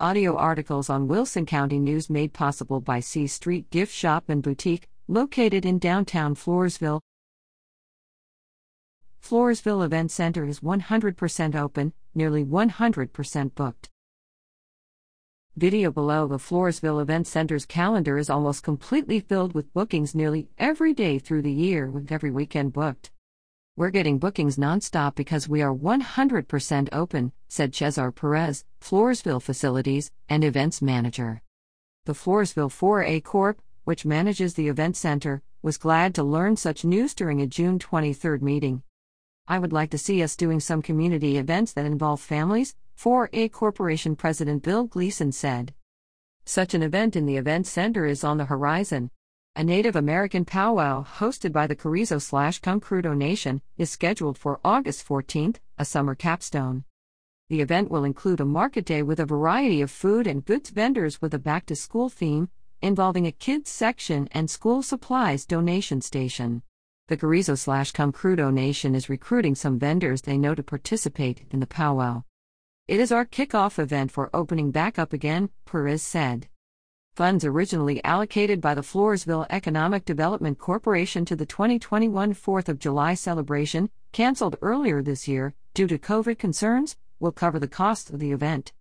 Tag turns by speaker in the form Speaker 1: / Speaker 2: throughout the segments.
Speaker 1: Audio articles on Wilson County News made possible by C Street Gift Shop and Boutique, located in downtown Floresville. Floresville Event Center is 100% open, nearly 100% booked. Video below the Floresville Event Center's calendar is almost completely filled with bookings nearly every day through the year, with every weekend booked. We're getting bookings nonstop because we are 100% open, said Cesar Perez, Floresville Facilities and Events Manager. The Floresville 4A Corp., which manages the event center, was glad to learn such news during a June 23 meeting. I would like to see us doing some community events that involve families, 4A Corporation President Bill Gleason said. Such an event in the event center is on the horizon. A Native American powwow hosted by the Carrizo slash Comecrudo Nation is scheduled for August 14th, a summer capstone. The event will include a market day with a variety of food and goods vendors with a back to school theme, involving a kids section and school supplies donation station. The Carrizo slash Comecrudo Nation is recruiting some vendors they know to participate in the powwow. It is our kickoff event for opening back up again, Perez said. Funds originally allocated by the Floresville Economic Development Corporation to the 2021 4th of July celebration, canceled earlier this year due to COVID concerns, will cover the cost of the event.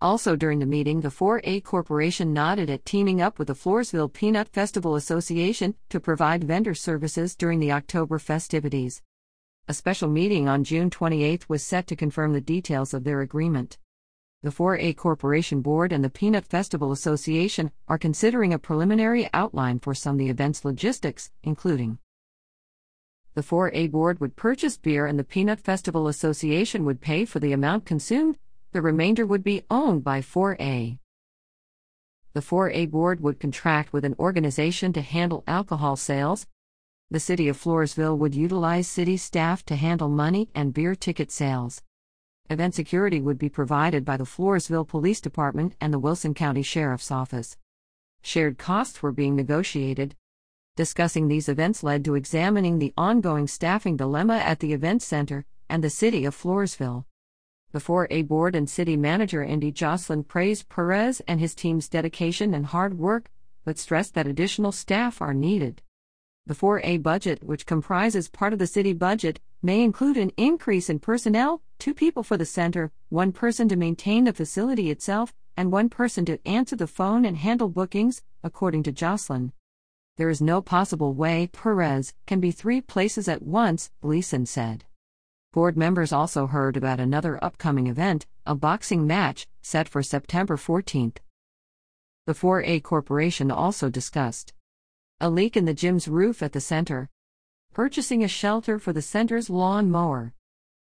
Speaker 1: Also during the meeting, the 4A Corporation nodded at teaming up with the Floresville Peanut Festival Association to provide vendor services during the October festivities. A special meeting on June 28 was set to confirm the details of their agreement. The 4A Corporation Board and the Peanut Festival Association are considering a preliminary outline for some of the event's logistics, including the 4A Board would purchase beer and the Peanut Festival Association would pay for the amount consumed, the remainder would be owned by 4A. The 4A Board would contract with an organization to handle alcohol sales. The City of Floresville would utilize city staff to handle money and beer ticket sales. Event security would be provided by the Floresville Police Department and the Wilson County Sheriff's Office. Shared costs were being negotiated. Discussing these events led to examining the ongoing staffing dilemma at the event center and the city of Floresville. The 4A board and city manager Andy Jocelyn praised Perez and his team's dedication and hard work, but stressed that additional staff are needed. The 4A budget, which comprises part of the city budget, may include an increase in personnel two people for the center, one person to maintain the facility itself, and one person to answer the phone and handle bookings, according to Jocelyn. There is no possible way Perez can be three places at once, Gleason said. Board members also heard about another upcoming event, a boxing match, set for September 14th. The 4A Corporation also discussed a leak in the gym's roof at the center, purchasing a shelter for the center's lawn mower,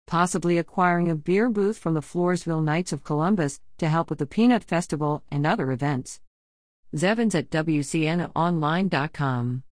Speaker 1: possibly acquiring a beer booth from the Floresville Knights of Columbus to help with the Peanut Festival and other events. Zevins at WCNOnline.com